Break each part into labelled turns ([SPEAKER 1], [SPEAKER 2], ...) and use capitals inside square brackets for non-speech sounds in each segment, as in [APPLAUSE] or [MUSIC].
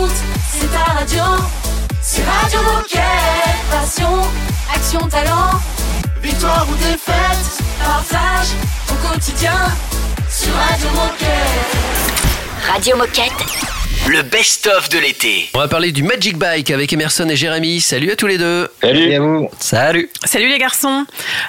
[SPEAKER 1] écoutes, c'est ta radio. C'est Radio Moquette. Passion, action, talent. Victoire ou défaite, partage au quotidien sur Radio Moquette.
[SPEAKER 2] Radio Moquette.
[SPEAKER 3] Le best-of de l'été.
[SPEAKER 4] On va parler du Magic Bike avec Emerson et Jérémy. Salut à tous les deux.
[SPEAKER 5] Salut à vous.
[SPEAKER 4] Salut.
[SPEAKER 6] Salut les garçons.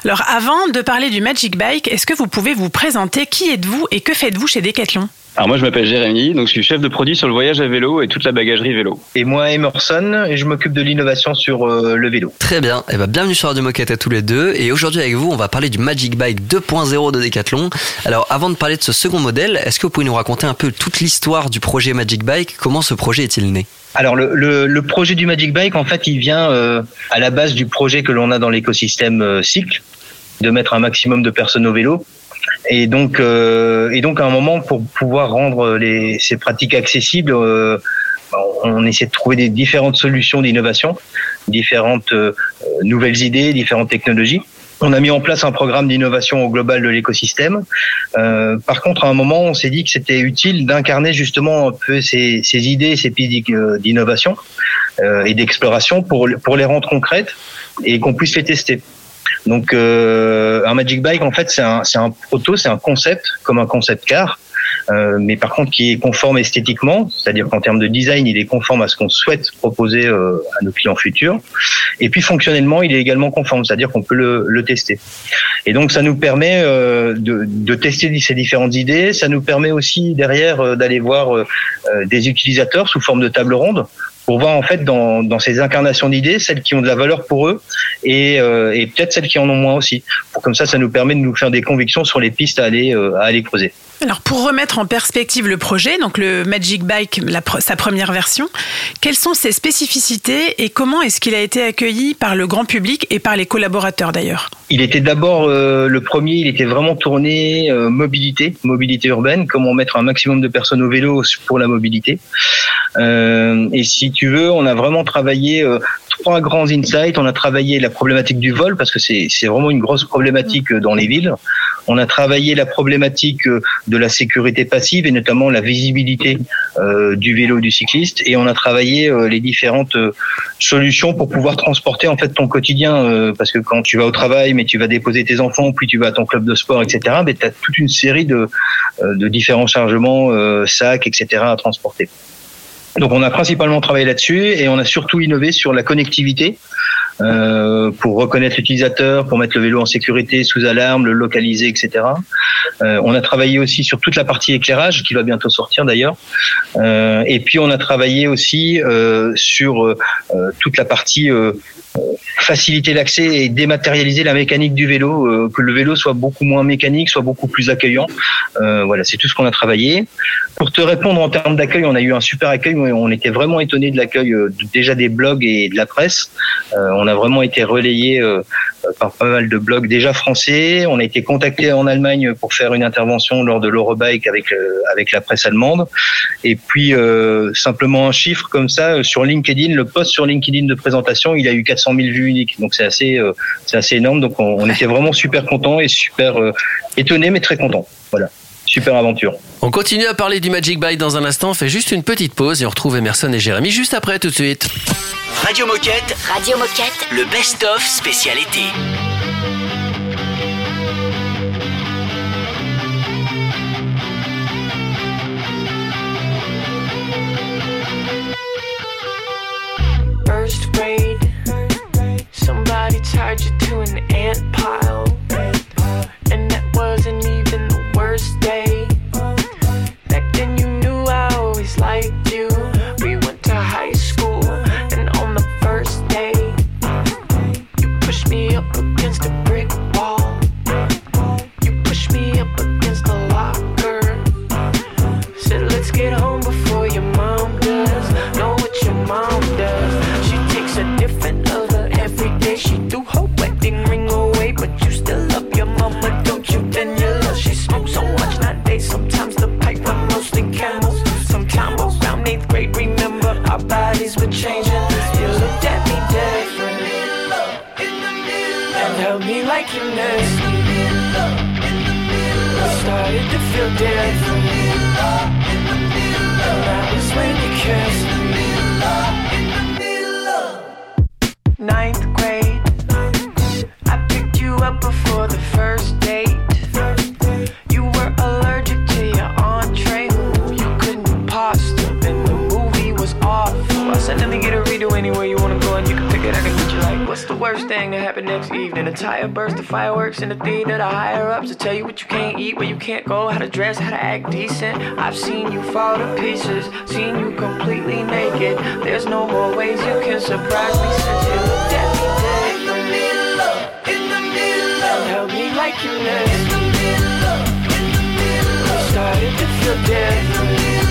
[SPEAKER 6] Alors avant de parler du Magic Bike, est-ce que vous pouvez vous présenter? Qui êtes-vous et que faites-vous chez Decathlon?
[SPEAKER 5] Alors moi je m'appelle Jérémy, donc je suis chef de produit sur le voyage à vélo et toute la bagagerie vélo.
[SPEAKER 7] Et moi Emerson, et je m'occupe de l'innovation sur euh, le vélo.
[SPEAKER 4] Très bien, et eh ben, bienvenue sur Radio Moquette à tous les deux. Et aujourd'hui avec vous, on va parler du Magic Bike 2.0 de Decathlon. Alors avant de parler de ce second modèle, est-ce que vous pouvez nous raconter un peu toute l'histoire du projet Magic Bike? Comment ce projet est-il né?
[SPEAKER 7] Alors le, le, projet du Magic Bike, en fait, il vient euh, à la base du projet que l'on a dans l'écosystème euh, cycle, de mettre un maximum de personnes au vélo. Et donc, euh, et donc à un moment, pour pouvoir rendre les, ces pratiques accessibles, euh, on essaie de trouver des différentes solutions d'innovation, différentes euh, nouvelles idées, différentes technologies. On a mis en place un programme d'innovation au global de l'écosystème. Euh, par contre, à un moment, on s'est dit que c'était utile d'incarner justement un peu ces, ces idées, ces pistes d'innovation euh, et d'exploration pour, pour les rendre concrètes et qu'on puisse les tester. Donc euh, un Magic Bike, en fait, c'est un, c'est un proto, c'est un concept, comme un concept car, euh, mais par contre qui est conforme esthétiquement, c'est-à-dire qu'en termes de design, il est conforme à ce qu'on souhaite proposer euh, à nos clients futurs. Et puis fonctionnellement, il est également conforme, c'est-à-dire qu'on peut le, tester. Et donc ça nous permet de, de, tester ces différentes idées. Ça nous permet aussi derrière d'aller voir des utilisateurs sous forme de table ronde pour voir en fait dans, ces incarnations d'idées celles qui ont de la valeur pour eux et, euh, et peut-être celles qui en ont moins aussi. Pour comme ça, ça nous permet de nous faire des convictions sur les pistes à aller euh, à aller creuser.
[SPEAKER 6] Alors pour remettre en perspective le projet, donc le Magic Bike, sa première version, quelles sont ses spécificités et comment est-ce qu'il a été accueilli par le grand public et par les collaborateurs d'ailleurs?
[SPEAKER 7] Il était d'abord euh, le premier, il était vraiment tourné euh, mobilité, mobilité urbaine, comment mettre un maximum de personnes au vélo pour la mobilité. Euh, et si tu veux, on a vraiment travaillé trois grands insights. On a travaillé la problématique du vol parce que c'est vraiment une grosse problématique dans les villes. On a travaillé la problématique de la sécurité passive et notamment la visibilité euh, du vélo et du cycliste. Et on a travaillé euh, les différentes euh, solutions pour pouvoir transporter en fait ton quotidien. Euh, parce que quand tu vas au travail, mais tu vas déposer tes enfants, puis tu vas à ton club de sport, etc. Mais tu as toute une série de, de différents chargements, sacs, etc. à transporter. Donc on a principalement travaillé là-dessus et on a surtout innové sur la connectivité euh, pour reconnaître l'utilisateur, pour mettre le vélo en sécurité, sous alarme, le localiser, etc. Euh, on a travaillé aussi sur toute la partie éclairage qui va bientôt sortir d'ailleurs. Euh, et puis on a travaillé aussi sur toute la partie faciliter l'accès et dématérialiser la mécanique du vélo, que le vélo soit beaucoup moins mécanique, soit beaucoup plus accueillant. voilà, c'est tout ce qu'on a travaillé. Pour te répondre en termes d'accueil, on a eu un super accueil. On était vraiment étonné de l'accueil déjà des blogs et de la presse. Vraiment été relayé par pas mal de blogs déjà français. On a été contacté en Allemagne pour faire une intervention lors de l'Eurobike avec avec la presse allemande. Et puis euh, simplement un chiffre comme ça sur LinkedIn, le post sur LinkedIn de présentation, il a eu 400 000 vues uniques. Donc c'est assez euh, c'est assez énorme. Donc on, on, était vraiment super content et super euh, étonné mais très content. Voilà. Super aventure.
[SPEAKER 4] On continue à parler du Magic Bike dans un instant. On fait juste une petite pause et on retrouve Emerson et Jérémy juste après, tout de suite.
[SPEAKER 3] Radio Moquette.
[SPEAKER 2] Radio Moquette.
[SPEAKER 3] Le best-of spécial été.
[SPEAKER 8] First grade, somebody tied you to an ant pile, next evening. A tire burst, the fireworks, and the thing that I higher ups to tell you what you can't eat, where you can't go, how to dress, how to act decent. I've seen you fall to pieces, seen you completely naked. There's no more ways you can surprise me since you looked at me dead. In the middle of, in the middle of, held me like you left. In the middle of, in the middle of, started to feel dead.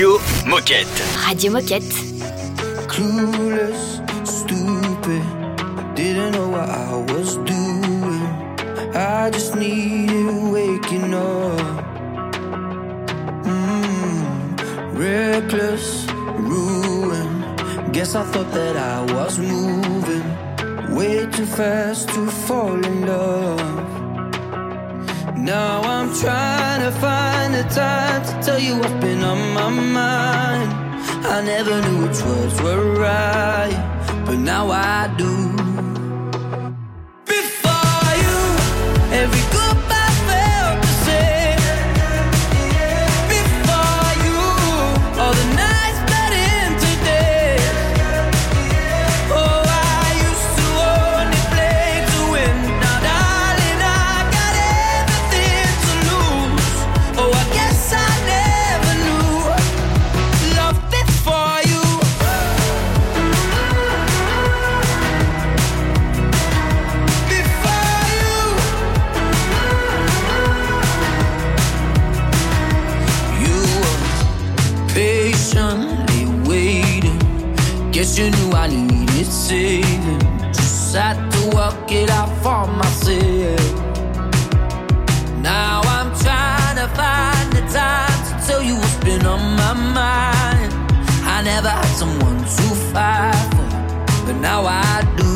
[SPEAKER 3] Radio Moquette.
[SPEAKER 2] Radio Moquette.
[SPEAKER 9] Clueless, stupid. I didn't know what I was doing. I just needed waking up. Mm, reckless, ruin. Guess I thought that I was moving way too fast to fall in love. Now I'm trying to find the time to tell you what's been on my mind. I never knew which words were right, but now I do. Had to work it out for myself. Now I'm trying to find the time to tell you what's been on my mind. I never had someone to fight for, but now I do.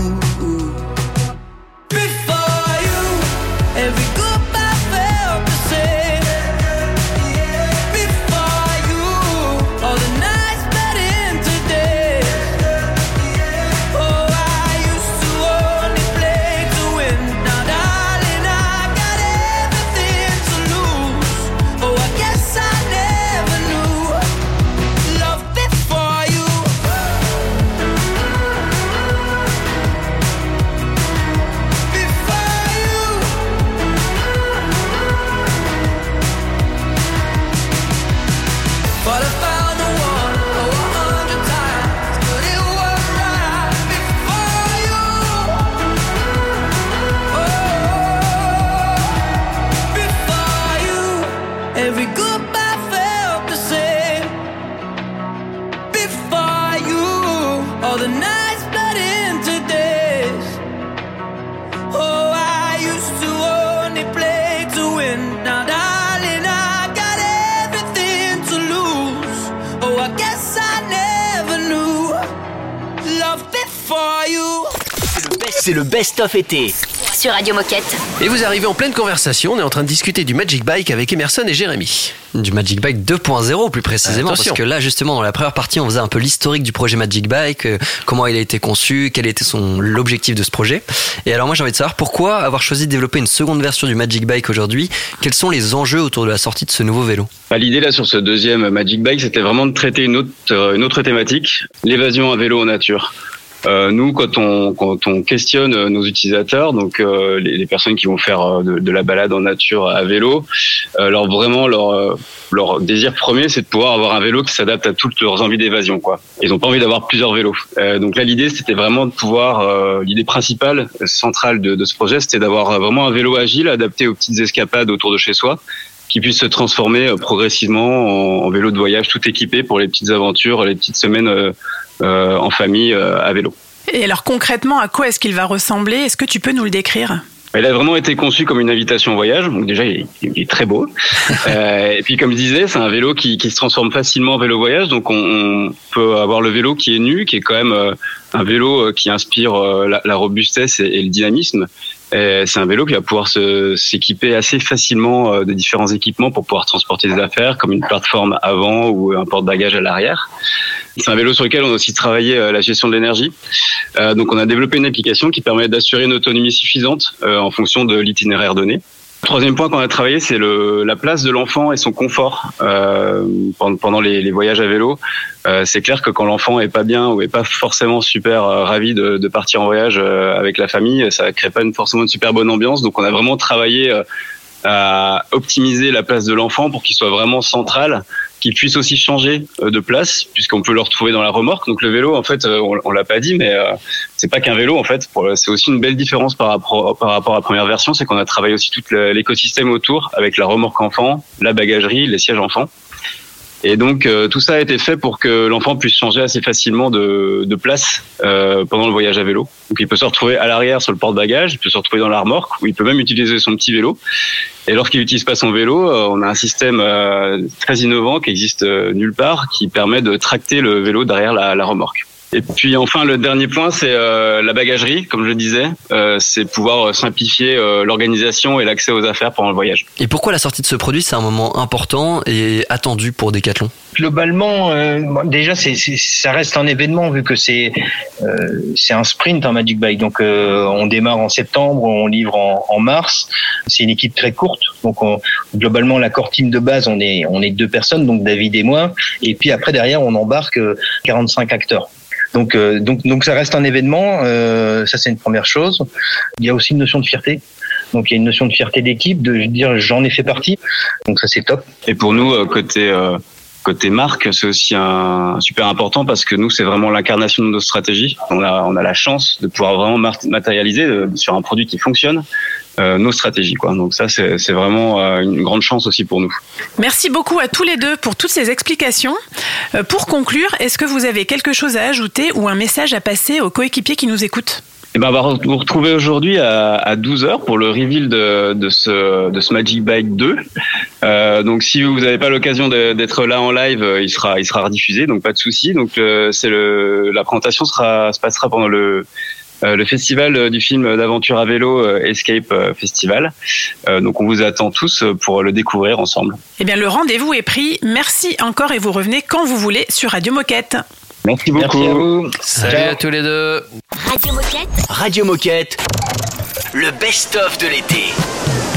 [SPEAKER 3] Été.
[SPEAKER 2] Sur Radio Moquette.
[SPEAKER 10] Et vous arrivez en pleine conversation, on est en train de discuter du Magic Bike avec Emerson et Jérémy.
[SPEAKER 4] Du Magic Bike 2.0 plus précisément,
[SPEAKER 10] Attention.
[SPEAKER 4] parce que là justement dans la première partie on faisait un peu l'historique du projet Magic Bike, euh, comment il a été conçu, quel était son l'objectif de ce projet. Et alors moi j'ai envie de savoir pourquoi avoir choisi de développer une seconde version du Magic Bike aujourd'hui? Quels sont les enjeux autour de la sortie de ce nouveau vélo?
[SPEAKER 5] Bah, L'idée là sur ce deuxième Magic Bike, c'était vraiment de traiter une autre, euh, une autre thématique, l'évasion à vélo en nature. Euh, nous, quand on, quand on questionne euh, nos utilisateurs, donc euh, les, les personnes qui vont faire de, de la balade en nature à vélo, leur vraiment leur leur désir premier, c'est de pouvoir avoir un vélo qui s'adapte à toutes leurs envies d'évasion. Quoi. Ils n'ont pas envie d'avoir plusieurs vélos. Donc là, l'idée, c'était vraiment de pouvoir. l'idée principale, centrale de, de ce projet, c'était d'avoir vraiment un vélo agile adapté aux petites escapades autour de chez soi qui puisse se transformer progressivement en, vélo de voyage tout équipé pour les petites aventures, les petites semaines en famille euh, à vélo.
[SPEAKER 6] Et alors concrètement, à quoi est-ce qu'il va ressembler? Est-ce que tu peux nous le décrire?
[SPEAKER 5] Il a vraiment été conçu comme une invitation au voyage. Donc déjà, il est, très beau. [LAUGHS] Euh, et puis, comme je disais, c'est un vélo qui, qui se transforme facilement en vélo voyage. Donc, on, on peut avoir le vélo qui est nu, qui est quand même euh, un vélo euh, qui inspire euh, la, la robustesse et, et le dynamisme. Et C'est un vélo qui va pouvoir s'équiper assez facilement euh, de différents équipements pour pouvoir transporter des affaires, comme une plateforme avant ou un porte-bagages à l'arrière. C'est un vélo sur lequel on a aussi travaillé euh, la gestion de l'énergie. Euh, donc on a développé une application qui permet d'assurer une autonomie suffisante euh, en fonction de l'itinéraire donné. Troisième point qu'on a travaillé, c'est le, la place de l'enfant et son confort euh, pendant, les, les voyages à vélo. Euh, c'est clair que quand l'enfant est pas bien ou est pas forcément super euh, ravi de, de partir en voyage euh, avec la famille, ça crée pas une, forcément une super bonne ambiance. Donc on a vraiment travaillé euh, à optimiser la place de l'enfant pour qu'il soit vraiment central, qu'il puisse aussi changer euh, de place puisqu'on peut le retrouver dans la remorque. Donc le vélo, en fait, euh, on, on l'a pas dit, mais euh, c'est pas qu'un vélo en fait. C'est aussi une belle différence par rapport, à la première version, c'est qu'on a travaillé aussi tout l'écosystème autour avec la remorque enfant, la bagagerie, les sièges enfants. Et donc euh, tout ça a été fait pour que l'enfant puisse changer assez facilement de, de place euh, pendant le voyage à vélo. Donc il peut se retrouver à l'arrière sur le porte-bagages, il peut se retrouver dans la remorque, ou il peut même utiliser son petit vélo. Et lorsqu'il n'utilise pas son vélo, euh, on a un système très innovant qui existe nulle part, qui permet de tracter le vélo derrière la, la remorque. Et puis enfin, le dernier point, c'est euh, la bagagerie, comme je le disais, euh, c'est pouvoir simplifier euh, l'organisation et l'accès aux affaires pendant le voyage.
[SPEAKER 4] Et pourquoi la sortie de ce produit c'est un moment important et attendu pour Decathlon?
[SPEAKER 7] Globalement, euh, bon, déjà, c'est, c'est- ça reste un événement vu que c'est euh, c'est un sprint un Magic Bike. Donc, euh, on démarre en septembre, on livre en, en mars. C'est une équipe très courte. Donc, on- globalement, la core team de base, on est on est deux personnes, donc David et moi. Et puis après, derrière, on embarque euh, 45 acteurs. Donc, euh, donc, donc, ça reste un événement. euh, ça, c'est une première chose. Il y a aussi une notion de fierté. Donc, il y a une notion de fierté d'équipe, de dire j'en ai fait partie. Donc, ça, c'est top.
[SPEAKER 5] Et pour nous, euh, côté euh, côté marque, c'est aussi un super important parce que nous, c'est vraiment l'incarnation de nos stratégies. On a on a la chance de pouvoir vraiment matérialiser euh, sur un produit qui fonctionne, nos stratégies. Quoi. Donc ça, c'est vraiment euh, une grande chance aussi pour nous.
[SPEAKER 6] Merci beaucoup à tous les deux pour toutes ces explications. Euh, Pour conclure, est-ce que vous avez quelque chose à ajouter ou un message à passer aux coéquipiers qui nous écoutent?
[SPEAKER 5] Eh ben, on va vous retrouver aujourd'hui à, à 12h pour le reveal de, de, ce, de ce Magic Bike 2. Euh, donc si vous n'avez pas l'occasion d'être là en live, euh, il sera, il sera rediffusé, donc pas de souci. Donc euh, c'est le, la présentation sera, se passera pendant le, euh, le festival euh, du film d'aventure à vélo euh, Escape euh, Festival. Euh, donc on vous attend tous euh, pour le découvrir ensemble.
[SPEAKER 6] Eh bien, le rendez-vous est pris. Merci encore et vous revenez quand vous voulez sur Radio Moquette.
[SPEAKER 5] Merci beaucoup.
[SPEAKER 7] Merci à vous.
[SPEAKER 10] Salut
[SPEAKER 7] Ciao.
[SPEAKER 10] à tous les deux.
[SPEAKER 11] Radio Moquette.
[SPEAKER 12] Radio Moquette, le best-of de l'été.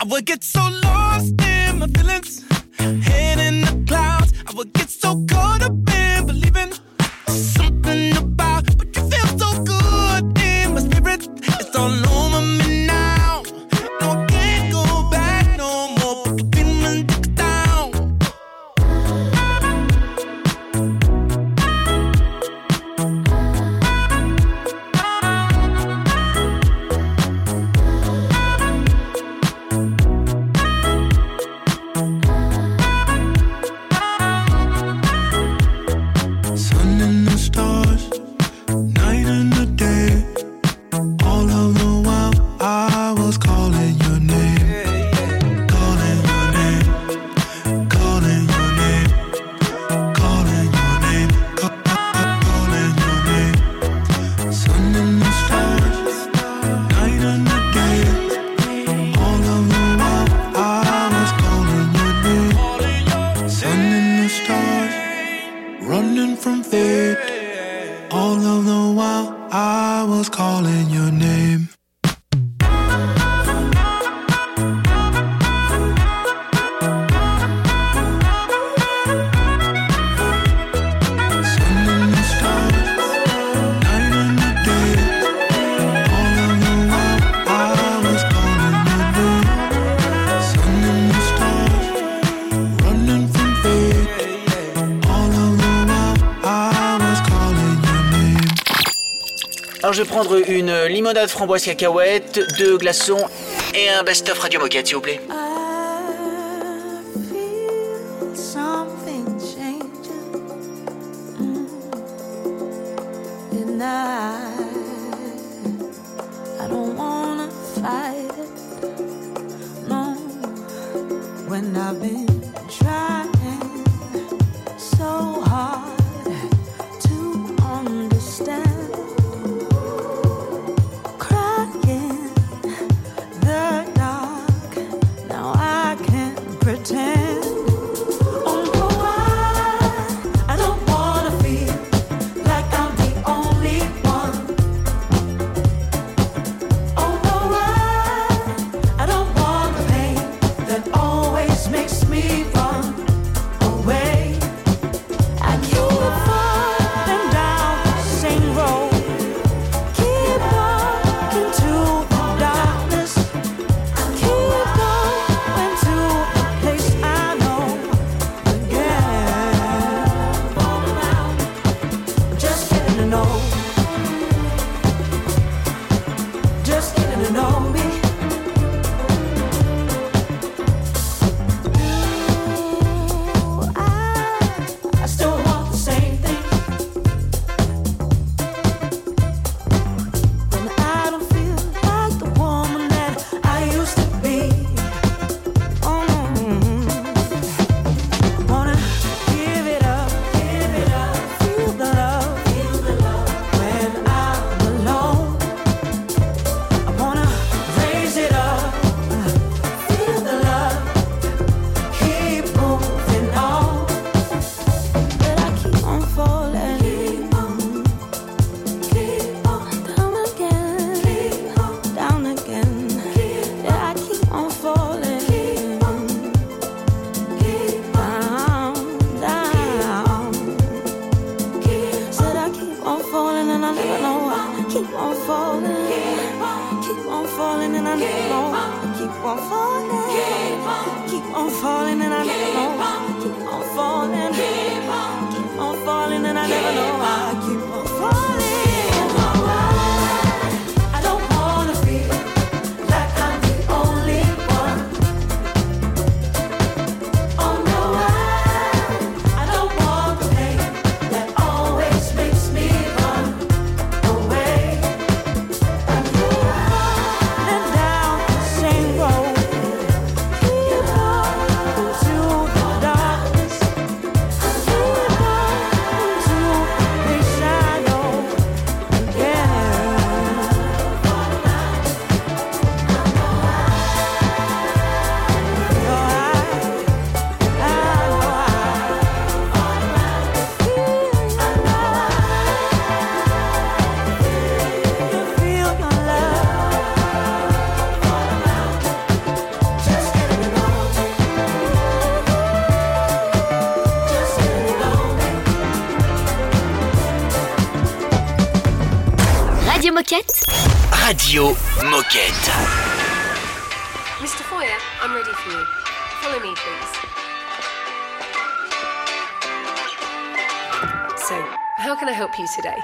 [SPEAKER 13] I would get so lost in my feelings, head in the clouds. I would get so caught up in believing
[SPEAKER 12] une limonade framboise cacahuète, deux glaçons et un best-of Radio Moquette, s'il vous plaît.
[SPEAKER 11] Radio Moquette.
[SPEAKER 9] Mr. Foyer, I'm ready for you. Follow me, please. So, how can I help you today?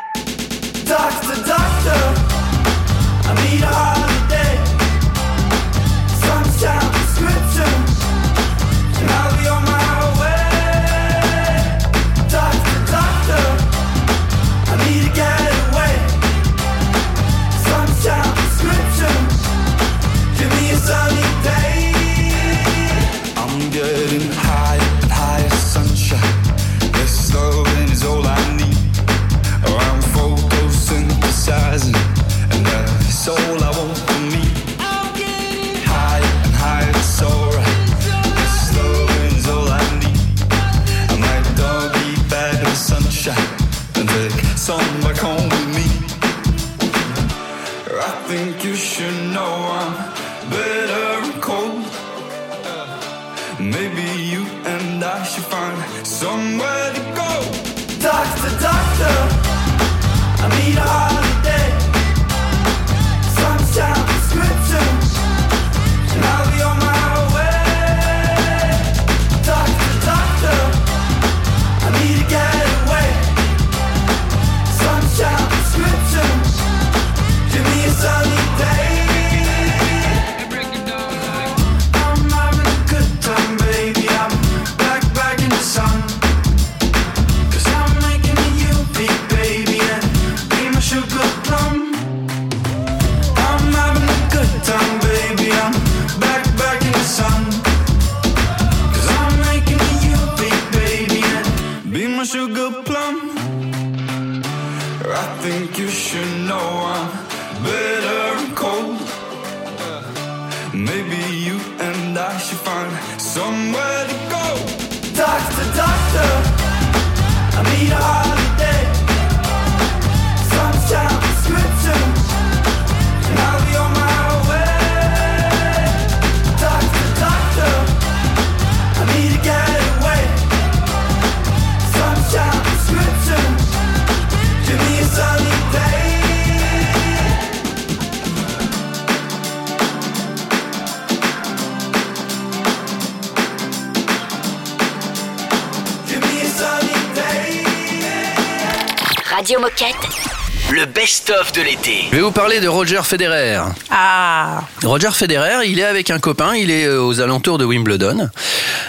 [SPEAKER 11] Radio Moquette.
[SPEAKER 3] Le best-of de l'été.
[SPEAKER 10] Je vais vous parler de Roger Federer.
[SPEAKER 6] Ah,
[SPEAKER 10] Roger Federer, il est avec un copain, il est euh, aux alentours de Wimbledon,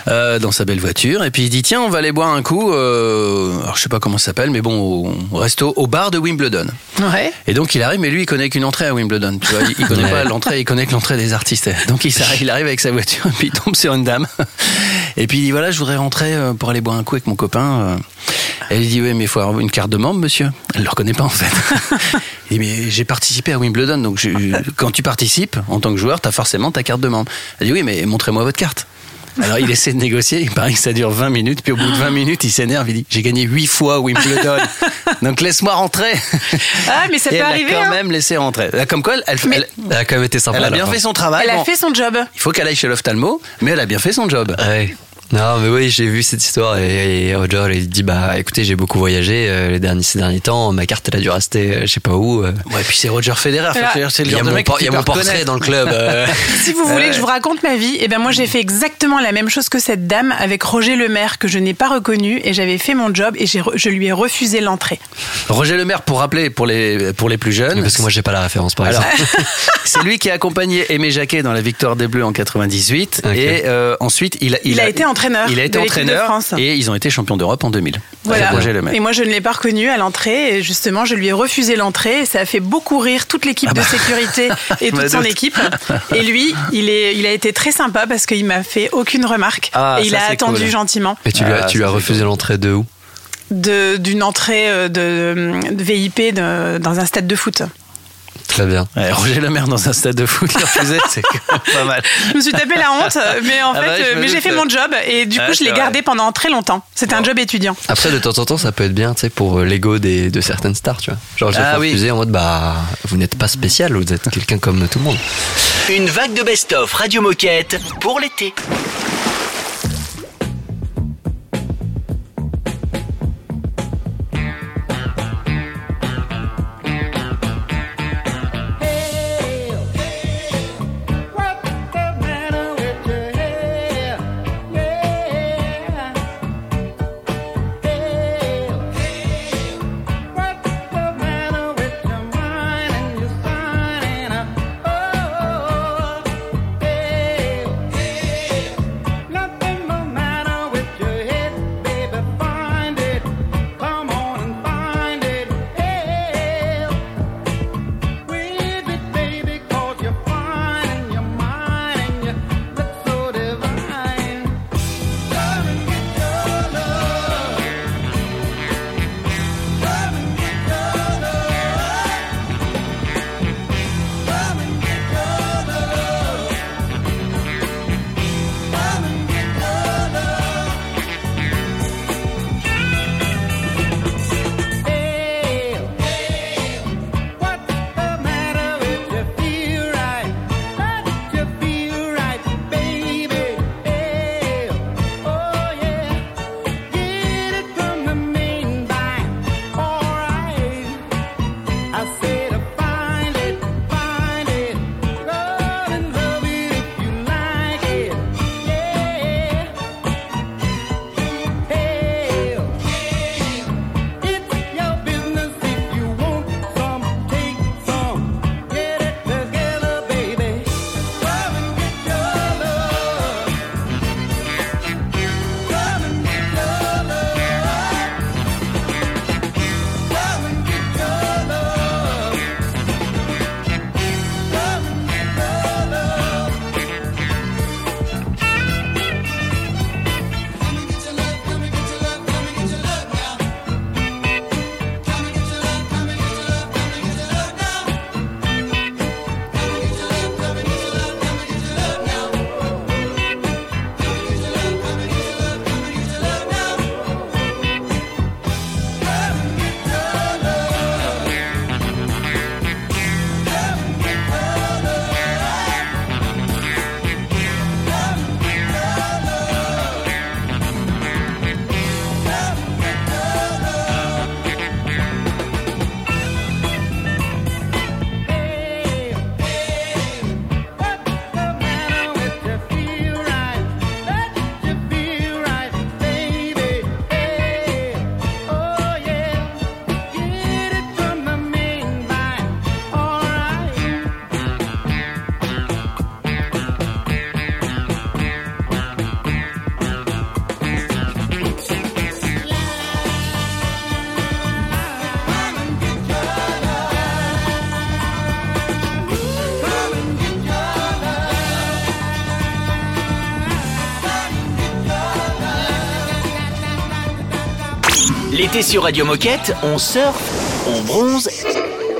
[SPEAKER 10] euh, dans sa belle voiture, et puis il dit tiens, on va aller boire un coup, euh, alors je sais pas comment ça s'appelle, mais bon, au, au resto, au bar de Wimbledon.
[SPEAKER 6] ouais.
[SPEAKER 10] Et donc il arrive, mais lui il connaît qu'une entrée à Wimbledon. Tu vois, il, il connaît
[SPEAKER 4] Ouais.
[SPEAKER 10] pas l'entrée, il connaît que l'entrée des artistes. Donc il arrive avec sa voiture, et [LAUGHS] puis il tombe sur une dame. Et puis il dit voilà, je voudrais rentrer euh, pour aller boire un coup avec mon copain. euh. Elle lui dit oui, mais il faut avoir une carte de membre, monsieur. Elle le reconnaît pas en fait. [LAUGHS] Il dit mais j'ai participé à Wimbledon, donc je- quand tu participes en tant que joueur, t'as forcément ta carte de membre. Elle dit oui, mais montrez-moi votre carte. Alors il essaie de négocier, il paraît que ça dure 20 minutes, puis au bout de 20 minutes, il s'énerve, il dit j'ai gagné 8 fois Wimbledon, [LAUGHS] donc laisse-moi rentrer.
[SPEAKER 6] Ah, mais ça
[SPEAKER 10] Et
[SPEAKER 6] peut
[SPEAKER 10] elle
[SPEAKER 6] arriver.
[SPEAKER 10] l'a quand
[SPEAKER 6] hein.
[SPEAKER 10] même laissé rentrer. Comme quoi, elle,
[SPEAKER 6] Mais-
[SPEAKER 10] elle,
[SPEAKER 4] Elle a quand même été sympa.
[SPEAKER 10] elle a bien fait son travail.
[SPEAKER 6] Elle a
[SPEAKER 10] Bon,
[SPEAKER 6] fait son job.
[SPEAKER 10] Il faut qu'elle aille chez l'ophtalmo, mais elle a bien fait son job.
[SPEAKER 4] Ouais. Non, mais oui, j'ai vu cette histoire et, et Roger il dit bah écoutez, j'ai beaucoup voyagé euh, les derniers ces derniers temps, ma carte elle a dû rester euh, je sais pas où. euh.
[SPEAKER 10] Ouais, puis c'est Roger Federer. C'est le
[SPEAKER 4] Il y a
[SPEAKER 10] genre de
[SPEAKER 4] mon,
[SPEAKER 10] mec
[SPEAKER 4] por-
[SPEAKER 10] que
[SPEAKER 4] il y a
[SPEAKER 10] tu
[SPEAKER 4] mon
[SPEAKER 10] peux
[SPEAKER 4] portrait dans le club. euh. [LAUGHS]
[SPEAKER 6] Si vous voulez que je vous raconte ma vie, eh ben moi j'ai fait exactement la même chose que cette dame avec Roger Lemaire que je n'ai pas reconnu et j'avais fait mon job et je lui ai refusé l'entrée.
[SPEAKER 10] Roger Lemaire, pour rappeler pour les pour les plus jeunes.
[SPEAKER 4] Parce que moi j'ai pas la référence par
[SPEAKER 10] Alors,
[SPEAKER 4] exemple. [LAUGHS]
[SPEAKER 10] c'est lui qui a accompagné Aimé Jacquet dans la victoire des Bleus en 98
[SPEAKER 4] Ok.
[SPEAKER 10] et euh, ensuite il a,
[SPEAKER 6] Il a été entraîneur
[SPEAKER 10] Il a été
[SPEAKER 6] de l'équipe de
[SPEAKER 10] entraîneur
[SPEAKER 6] France.
[SPEAKER 10] et ils ont été champions d'Europe en 2000.
[SPEAKER 6] Voilà.
[SPEAKER 10] Roger Lemaire.
[SPEAKER 6] Et moi, je ne l'ai pas reconnu à l'entrée. Et justement, je lui ai refusé l'entrée. Et ça a fait beaucoup rire toute l'équipe de sécurité [LAUGHS] et
[SPEAKER 10] me
[SPEAKER 6] toute son
[SPEAKER 10] doute.
[SPEAKER 6] équipe. [LAUGHS] Et lui, il, est, il a été très sympa parce qu'il m'a fait aucune remarque.
[SPEAKER 10] Ah,
[SPEAKER 6] et il
[SPEAKER 10] ça,
[SPEAKER 6] a attendu
[SPEAKER 10] cool.
[SPEAKER 6] gentiment
[SPEAKER 4] Mais tu lui as,
[SPEAKER 10] Ah,
[SPEAKER 4] tu lui as
[SPEAKER 10] ça, c'est
[SPEAKER 4] refusé l'entrée de où?
[SPEAKER 6] De- d'une entrée euh, de, de VIP de- dans un stade de foot.
[SPEAKER 4] Très bien.
[SPEAKER 10] Ouais, Roger Lemaire dans un stade de foot, c'est quand même pas mal.
[SPEAKER 6] Je me suis tapé la honte, mais en
[SPEAKER 10] Ah
[SPEAKER 6] fait,
[SPEAKER 10] bah, me
[SPEAKER 6] mais j'ai fait mon job et du
[SPEAKER 10] Ah,
[SPEAKER 6] coup, je l'ai gardé pendant très longtemps. C'était un job étudiant.
[SPEAKER 4] Après de temps en temps ça peut être bien tu sais pour euh, l'ego des de certaines stars tu vois. Genre j'ai
[SPEAKER 10] Ah oui.
[SPEAKER 4] refusé en mode bah vous n'êtes pas spécial, vous êtes quelqu'un comme tout le monde.
[SPEAKER 3] Une vague de best-of Radio Moquette pour l'été. L'été sur Radio Moquette, on surfe, on bronze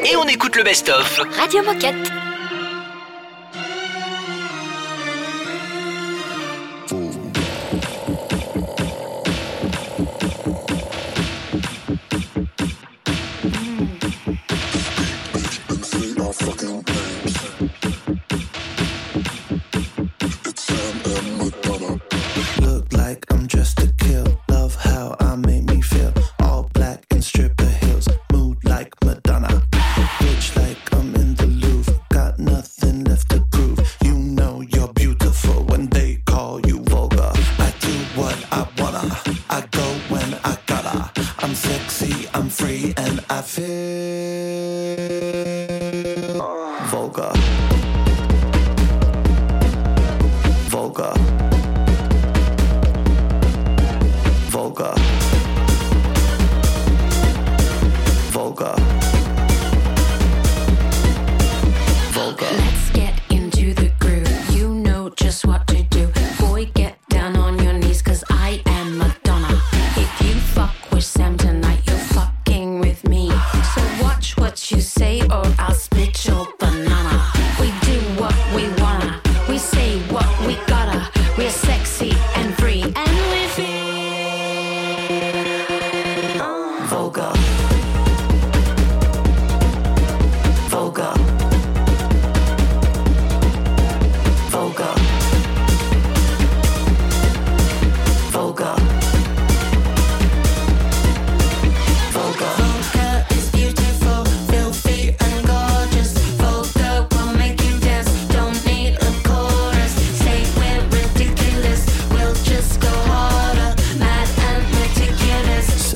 [SPEAKER 3] et on écoute le best-of.
[SPEAKER 2] Radio Moquette.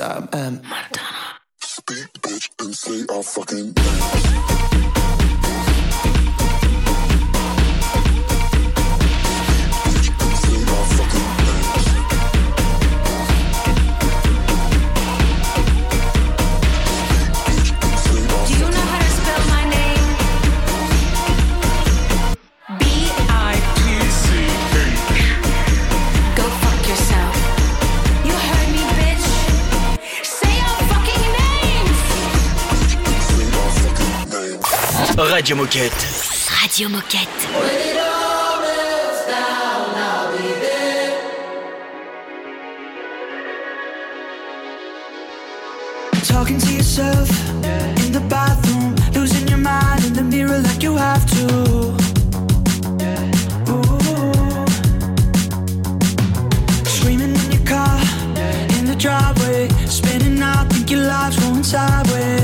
[SPEAKER 14] um, um. Madonna. Speak, bitch, and say I fucking.
[SPEAKER 3] Radio Moquette.
[SPEAKER 2] Radio Moquette.
[SPEAKER 9] Talking to yourself in the bathroom, losing your mind in the mirror like you have to. Ooh. Screaming in your car, in the driveway, spinning out, think your life's going sideways.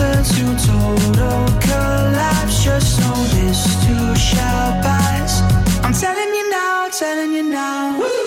[SPEAKER 9] Glass to total collapse. Just know this too shall pass. I'm telling you now, telling you now. When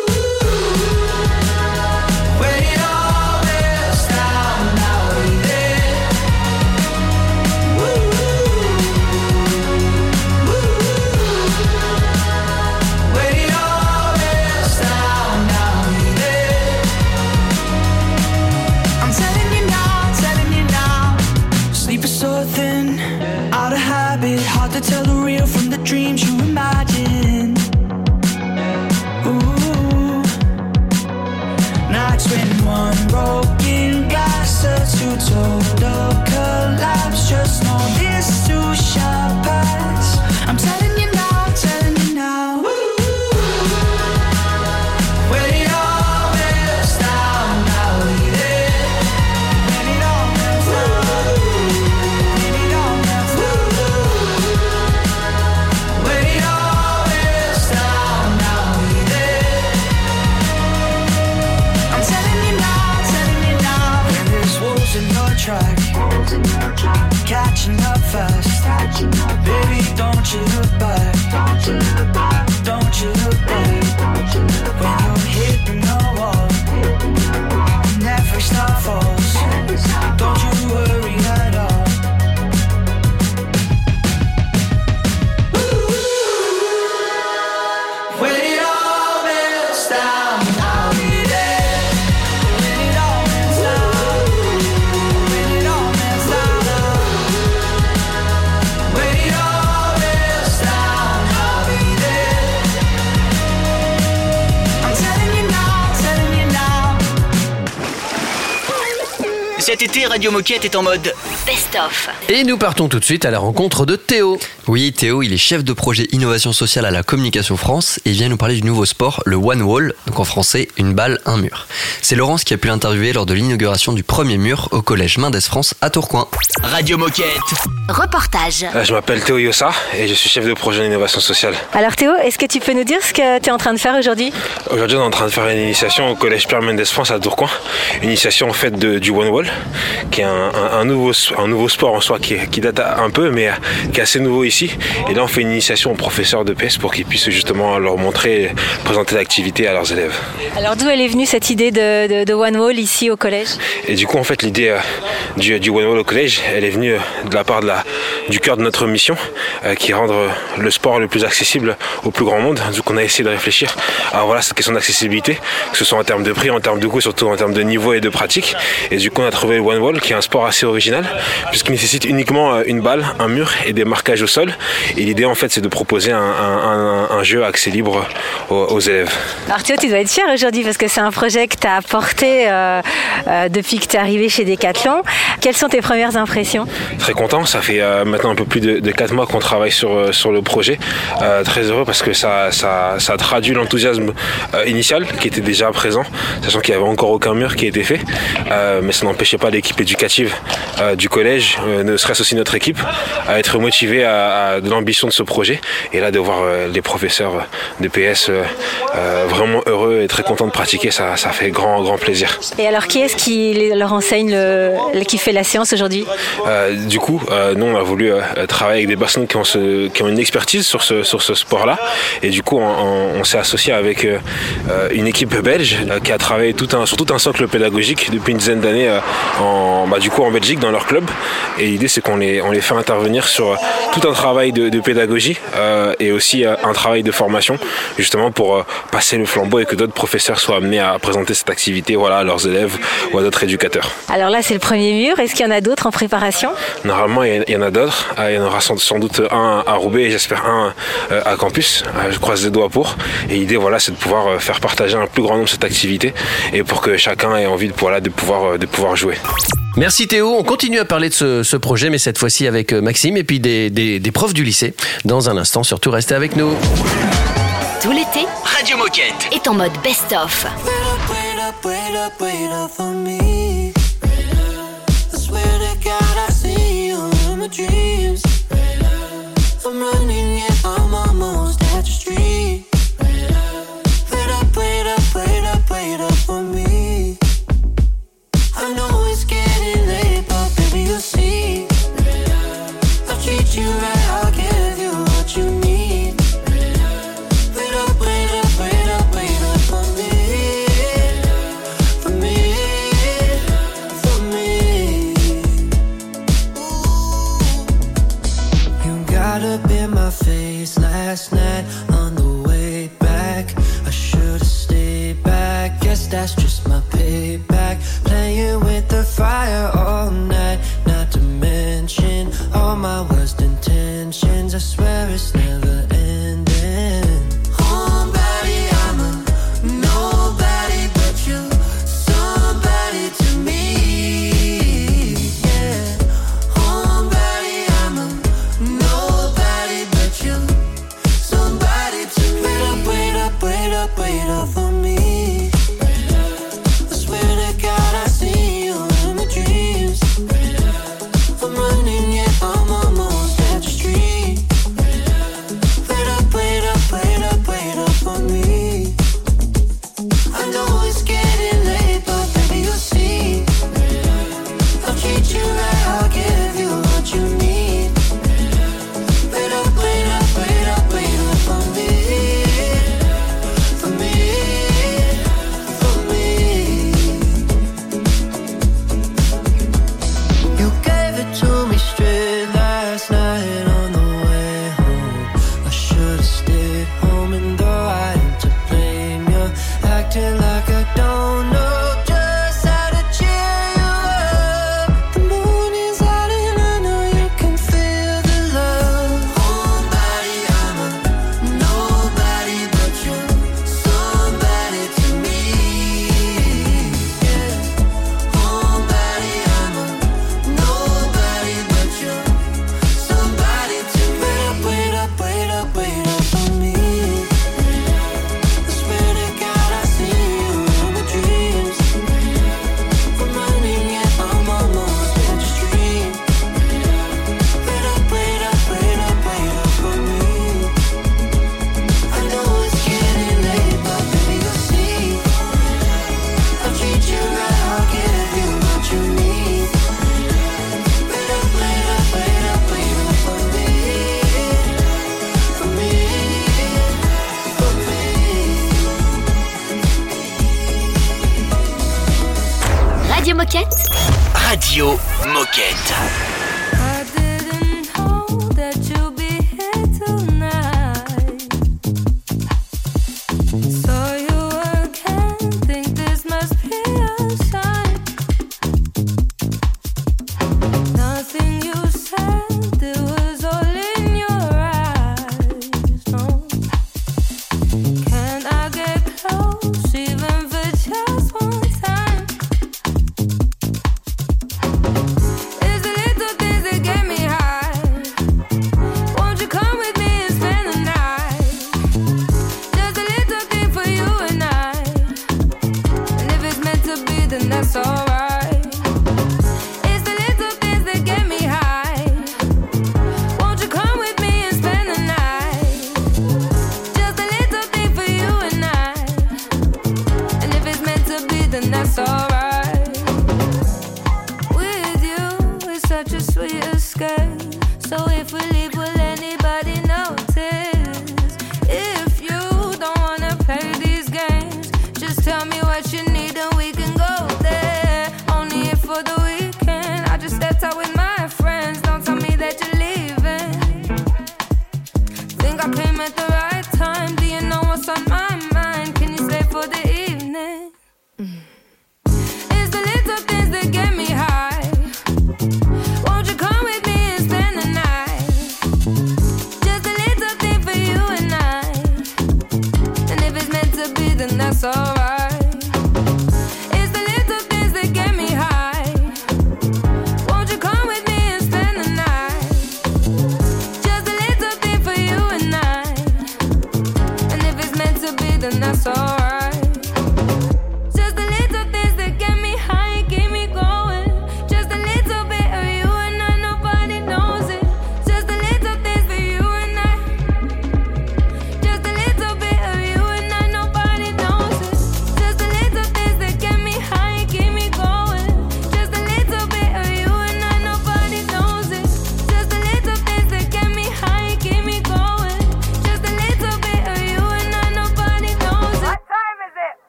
[SPEAKER 3] Radio Moquette est en mode
[SPEAKER 2] Best-of.
[SPEAKER 10] Et nous partons tout de suite à la rencontre de Théo.
[SPEAKER 4] Oui, Théo, il est chef de projet innovation sociale à la Communication France et vient nous parler du nouveau sport, le One Wall, donc en français, une balle, un mur. C'est Laurence qui a pu l'interviewer lors de l'inauguration du premier mur au collège Mendes France à Tourcoing.
[SPEAKER 3] Radio Moquette.
[SPEAKER 2] Reportage.
[SPEAKER 15] Euh, Je m'appelle Théo Yossa et je suis chef de projet innovation sociale.
[SPEAKER 16] Alors Théo, est-ce que tu peux nous dire ce que tu es en train de faire aujourd'hui?
[SPEAKER 15] Aujourd'hui, on est en train de faire une initiation au collège Pierre Mendès France à Tourcoing. Une initiation en fait de- du One Wall. qui est un, un- un nouveau, un nouveau sport en soi qui, qui date un peu, mais qui est assez nouveau ici. Et là, on fait une initiation aux professeurs de PS pour qu'ils puissent justement leur montrer, présenter l'activité à leurs élèves.
[SPEAKER 16] Alors d'où elle est venue cette idée de, de- de One Wall ici au collège?
[SPEAKER 15] Et du coup, en fait, l'idée euh, du, du One Wall au collège, elle est venue euh, de la part de la, du cœur de notre mission, euh, qui est rendre le sport le plus accessible au plus grand monde. Donc, on a essayé de réfléchir à voilà, cette question d'accessibilité, que ce soit en termes de prix, en termes de coût, surtout en termes de niveau et de pratique. Et du coup, on a trouvé le One Wall, qui est un sport assez original, puisqu'il nécessite uniquement euh, une balle, un mur et des marquages au sol. Et l'idée, en fait, c'est de proposer un, un- un- un jeu accès libre aux, aux élèves.
[SPEAKER 16] Alors Théo, tu dois être fier aujourd'hui parce que c'est un projet que tu as apporté euh, euh, depuis que tu es arrivé chez Decathlon. Quelles sont tes premières impressions?
[SPEAKER 15] Très content, ça fait euh, maintenant un peu plus de, de 4 mois qu'on travaille sur, euh, sur le projet. Euh, très heureux parce que ça, ça, ça traduit l'enthousiasme euh, initial qui était déjà présent, sachant qu'il n'y avait encore aucun mur qui été fait. Euh, mais ça n'empêchait pas l'équipe éducative du collège, ne serait-ce aussi notre équipe, à être motivée à, à de l'ambition de ce projet. Et là, de voir les professeurs de PS vraiment heureux et très contents de pratiquer, ça, ça fait grand, grand plaisir.
[SPEAKER 16] Et alors qui est-ce qui leur enseigne, le, qui fait la séance aujourd'hui?
[SPEAKER 15] Du coup, nous, on a voulu euh, travailler avec des personnes qui ont, ce- qui ont une expertise sur ce, sur ce sport-là. Et du coup, on, on- on s'est associé avec euh, euh, une équipe belge euh, qui a travaillé tout un, sur tout un socle pédagogique depuis une dizaine d'années euh, en, bah, du coup, en Belgique, dans leur club. Et l'idée, c'est qu'on les, on les fait intervenir sur tout un travail de, de pédagogie euh, et aussi euh, un travail de formation, justement pour euh, passer le flambeau et que d'autres professeurs soient amenés à présenter cette activité voilà, à leurs élèves ou à d'autres éducateurs.
[SPEAKER 16] Alors là, c'est le premier mur. Est-ce qu'il y en a d'autres en préparation?
[SPEAKER 15] Normalement, il y en a d'autres. Euh, Il y en aura sans, sans doute un à Roubaix et j'espère un euh, à Campus. Euh, Je croise les doigts pour. Et l'idée, voilà, c'est de pouvoir euh, faire partager un plus grand nombre cette activité et pour que chacun ait envie de, voilà, de, pouvoir, euh, de pouvoir jouer.
[SPEAKER 17] Merci Théo. On continue à parler de ce, ce projet, mais cette fois-ci avec euh, Maxime et puis des, des- des profs du lycée. Dans un instant, surtout restez avec nous.
[SPEAKER 18] Tout l'été,
[SPEAKER 3] Radio Moquette.
[SPEAKER 18] est en mode best-of.
[SPEAKER 19] Dream.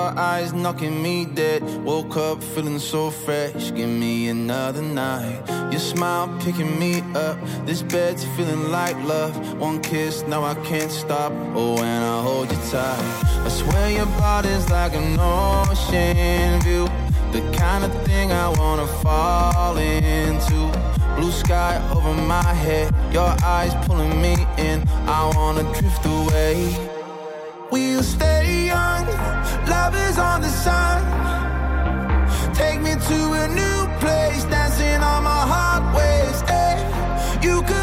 [SPEAKER 20] your eyes knocking me dead. Woke up feeling so fresh, give me another night. Your smile picking me up, this bed's feeling like love. One kiss, now I can't stop. Oh, and I hold you tight. I swear your body's like an ocean view. The kind of thing I wanna fall into. Blue sky over my head, your eyes pulling me in. I wanna drift away We'll stay young, love is on the sun. Take me to a new place, dancing on my heart waves. Hey, you could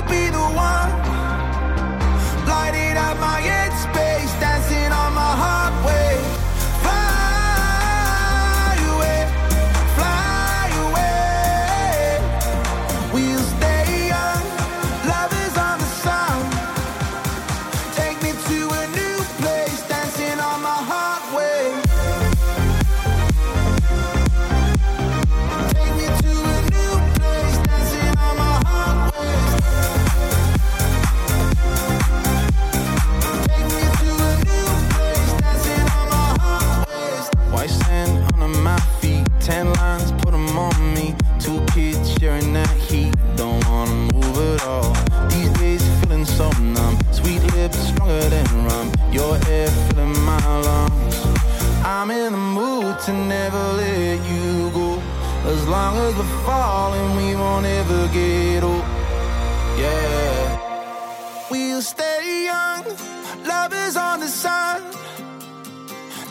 [SPEAKER 20] Your air filling my lungs. I'm in the mood to never let you go. As long as we're falling, we won't ever get old. Yeah. We'll stay young. Love is on the sun.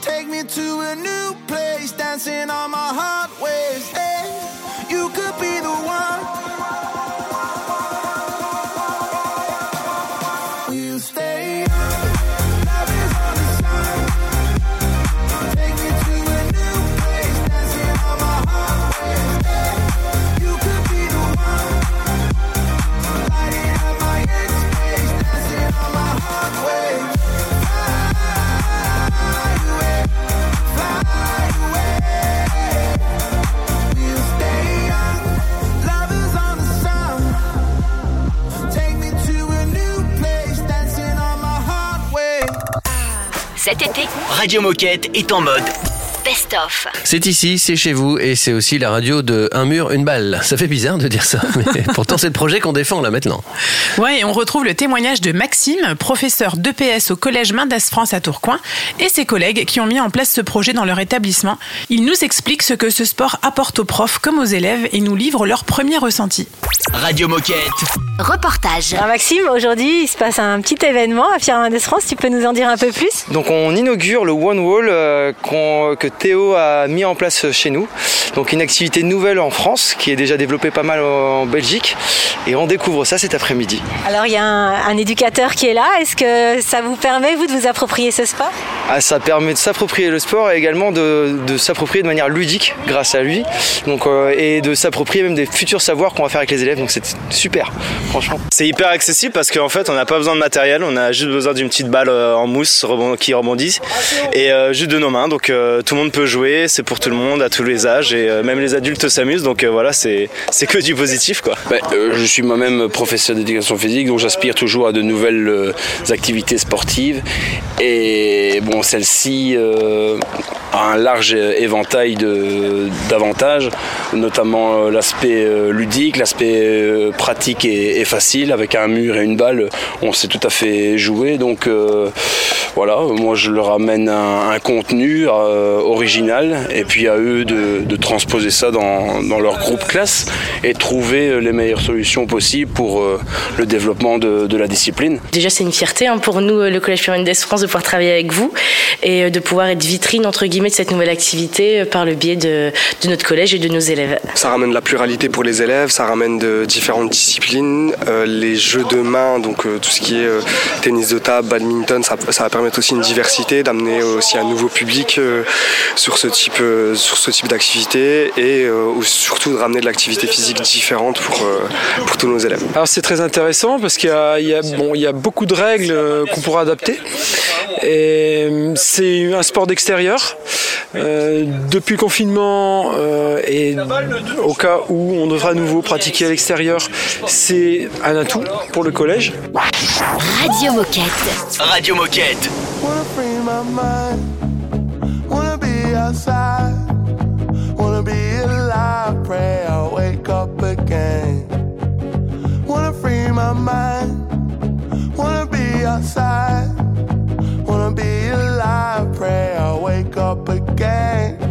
[SPEAKER 20] Take me to a new place, dancing on my heart waves. Hey, you could be the one.
[SPEAKER 2] Cet été,
[SPEAKER 3] Radio Moquette est en mode
[SPEAKER 2] Best of.
[SPEAKER 10] C'est ici, c'est chez vous, et c'est aussi la radio de Un mur, une balle. Ça fait bizarre de dire ça, [LAUGHS] mais pourtant c'est le projet qu'on défend là maintenant.
[SPEAKER 6] Ouais, et on retrouve le témoignage de Maxime, professeur d'EPS au collège Mendes France à Tourcoing, et ses collègues qui ont mis en place ce projet dans leur établissement. Ils nous expliquent ce que ce sport apporte aux profs comme aux élèves et nous livrent leurs premiers ressentis.
[SPEAKER 3] Radio Moquette.
[SPEAKER 2] Reportage.
[SPEAKER 16] Alors Maxime, aujourd'hui, il se passe un petit événement à Pierre Mendès France. Tu peux nous en dire un peu plus?
[SPEAKER 21] Donc on inaugure le One Wall euh, que Théo a mis en place chez nous. Donc une activité nouvelle en France qui est déjà développée pas mal en Belgique. Et on découvre ça cet après-midi.
[SPEAKER 16] Alors il y a un, un éducateur qui est là. Est-ce que ça vous permet, vous, de vous approprier ce sport?
[SPEAKER 21] Ah, ça permet de s'approprier le sport et également de, de s'approprier de manière ludique grâce à lui. Donc, euh, et de s'approprier même des futurs savoirs qu'on va faire avec les élèves. Donc c'est super, franchement.
[SPEAKER 22] C'est hyper accessible parce qu'en fait on n'a pas besoin de matériel, on a juste besoin d'une petite balle euh, en mousse qui rebondit et euh, juste de nos mains. Donc euh, tout le monde peut jouer, c'est pour tout le monde, à tous les âges et euh, même les adultes s'amusent. Donc euh, voilà, c'est que du positif quoi.
[SPEAKER 23] Ben, euh, je suis moi-même professeur d'éducation physique, donc j'aspire toujours à de nouvelles activités sportives. Et bon, celle-ci a un large éventail d'avantages, notamment l'aspect ludique, l'aspect pratique et, facile. Avec un mur et une balle, on sait tout à fait jouer. Donc voilà, moi je leur amène un, un contenu euh, original et puis à eux de, de transposer ça dans, dans leur groupe classe et trouver euh, les meilleures solutions possibles pour euh, le développement de, de la discipline.
[SPEAKER 24] Déjà, c'est une fierté hein, pour nous, euh, le Collège Mendès France, de pouvoir travailler avec vous et de pouvoir être vitrine, entre guillemets, de cette nouvelle activité par le biais de, de notre collège et de nos élèves.
[SPEAKER 25] Ça ramène la pluralité pour les élèves, ça ramène de différentes disciplines, euh, les jeux de main, donc euh, tout ce qui est euh, tennis de table, badminton, ça, ça va permettre aussi une diversité, d'amener aussi un nouveau public euh, sur ce type, euh, sur ce type d'activité et euh, ou surtout de ramener de l'activité physique différente pour, euh, pour tous nos élèves.
[SPEAKER 26] Alors c'est très intéressant parce qu'il y a, il y a- bon, il y a beaucoup de règles euh, qu'on pourra adapter. Et c'est un sport d'extérieur. Euh, depuis le confinement euh, et au cas où on devra à nouveau pratiquer à l'extérieur, c'est un atout pour le collège.
[SPEAKER 2] Radio Moquette.
[SPEAKER 3] Radio Moquette.
[SPEAKER 27] Be outside. Wanna be alive. Pray I'll wake up again. Wanna free my mind. Wanna be outside. Wanna be alive. Pray I'll wake up again.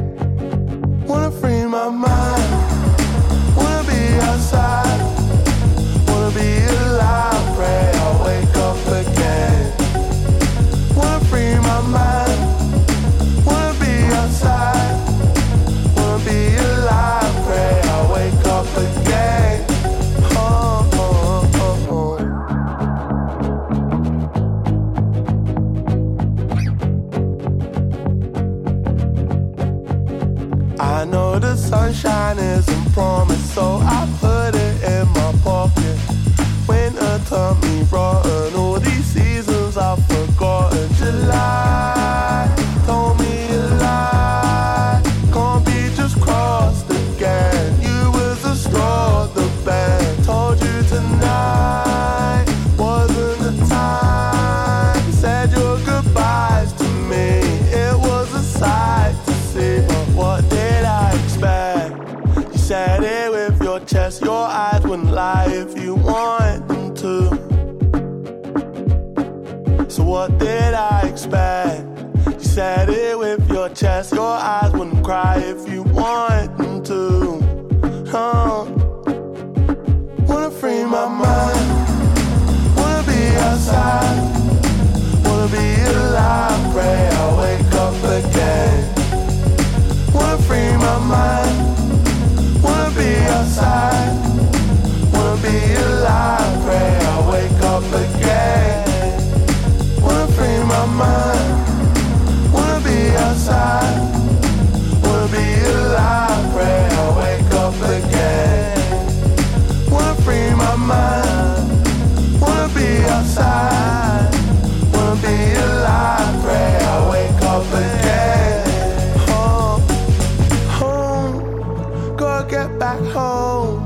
[SPEAKER 27] home.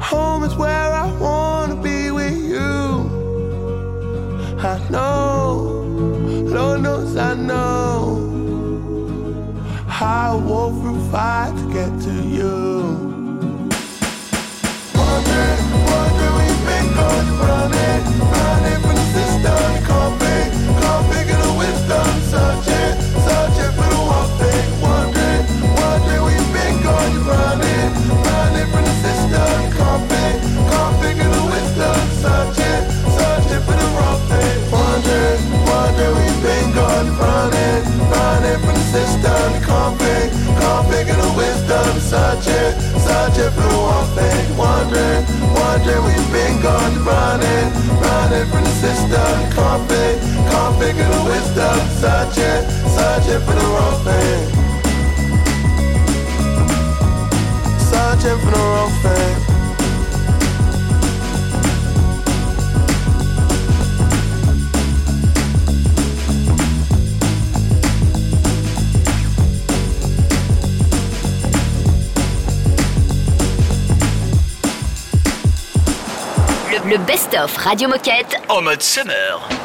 [SPEAKER 27] Home is where I wanna be with you. I know, Lord knows I know. I won't provide wisdom. Searching, searching for the one thing. Wondering, wondering, we've been going running, running from the system. Can't figure the wisdom. Searching, searching for the wrong thing. Searching for the wrong thing.
[SPEAKER 11] Le, best-of Radio Moquette
[SPEAKER 3] En mode summer.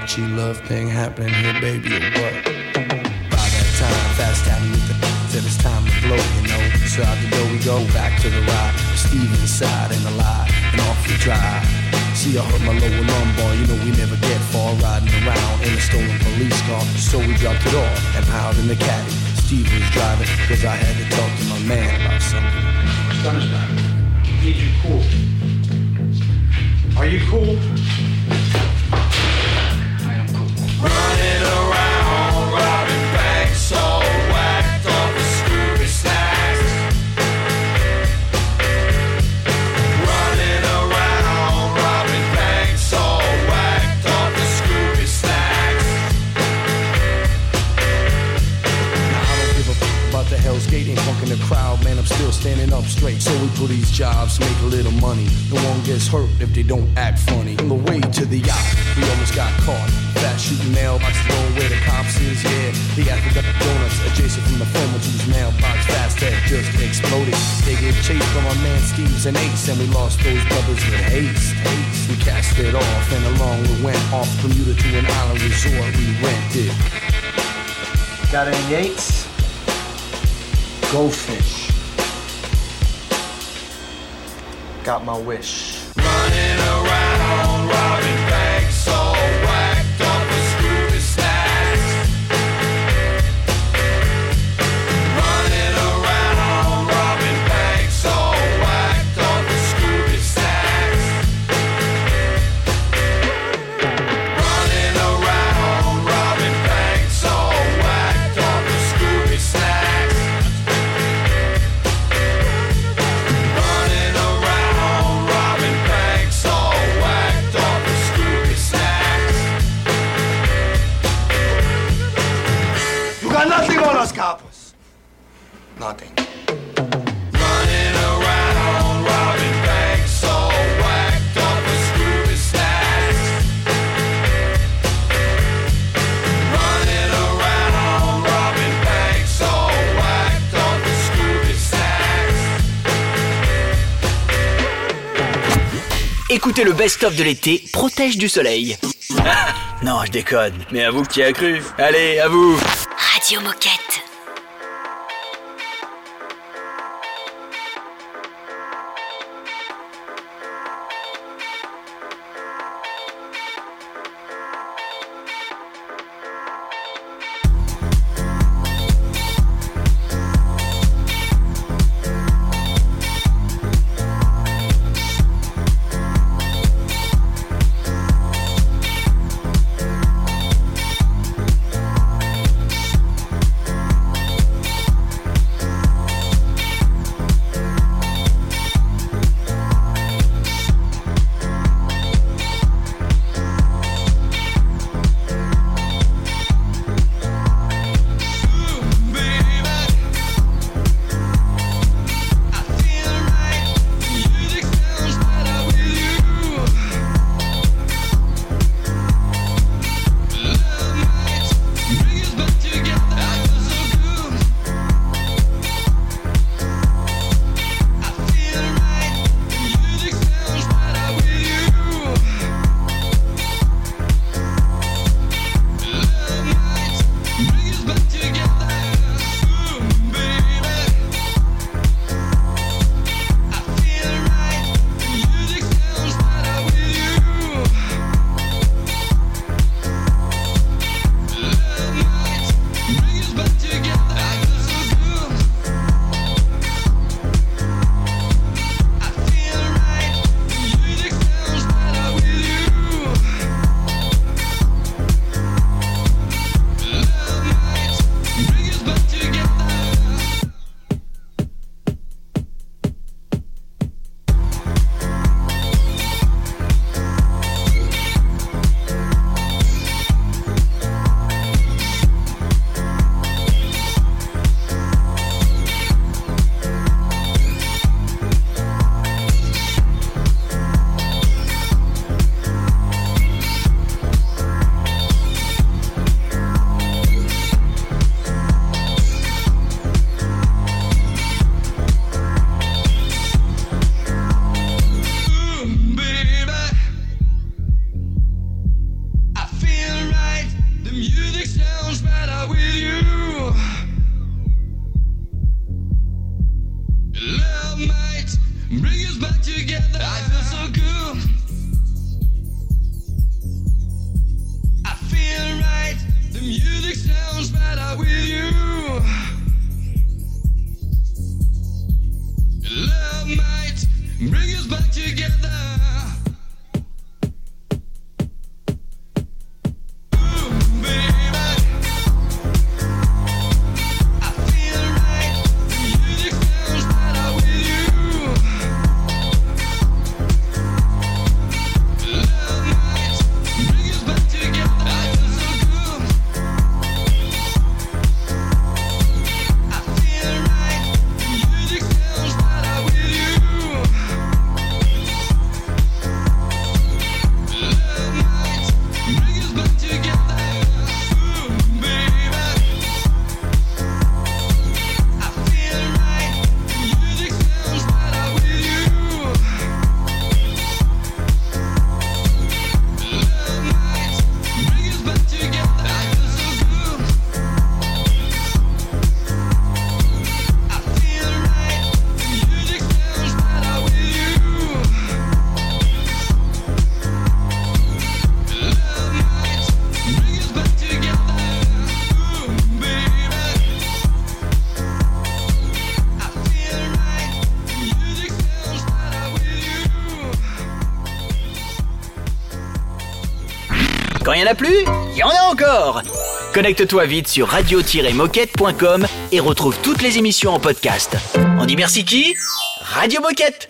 [SPEAKER 28] Some G love thing happening here, baby, or what? By that time, fast tapping with the said it's time to blow, you know. So out the door we go, back to the ride. Steve inside and alive, and off we drive. See, I hurt my lower lumbar, you know we never get far riding around in a stolen police car. So we dropped it off and piled in the caddy. Steve was driving, cause I had to talk to my man about something.
[SPEAKER 29] Thunderstorm, need you cool. Are you cool?
[SPEAKER 28] In the crowd, man. I'm still standing up straight. So we pull these jobs, make a little money. No one gets hurt if they don't act funny. On the way to the yacht, we almost got caught. Fast shooting mailboxes going where the cops is, yeah. The Africa donuts adjacent from the former whose mailbox fast had just exploded. They gave chase from our man Steve's and Ace, and we lost those brothers with haste. haste. We cast it off, and along we went off Bermuda to an island resort we rented.
[SPEAKER 29] Got any Yates? Go fish. Got my wish.
[SPEAKER 27] Running around, robbing
[SPEAKER 3] Écoutez le best-of de l'été, protège du soleil. Ah, [LAUGHS] non, je déconne, mais à vous qui a cru. Allez, à vous.
[SPEAKER 11] Radio Moquette.
[SPEAKER 3] Quand il n'y en a plus, il y en a encore. Connecte-toi vite sur radio-moquette.com et retrouve toutes les émissions en podcast. On dit merci qui? Radio Moquette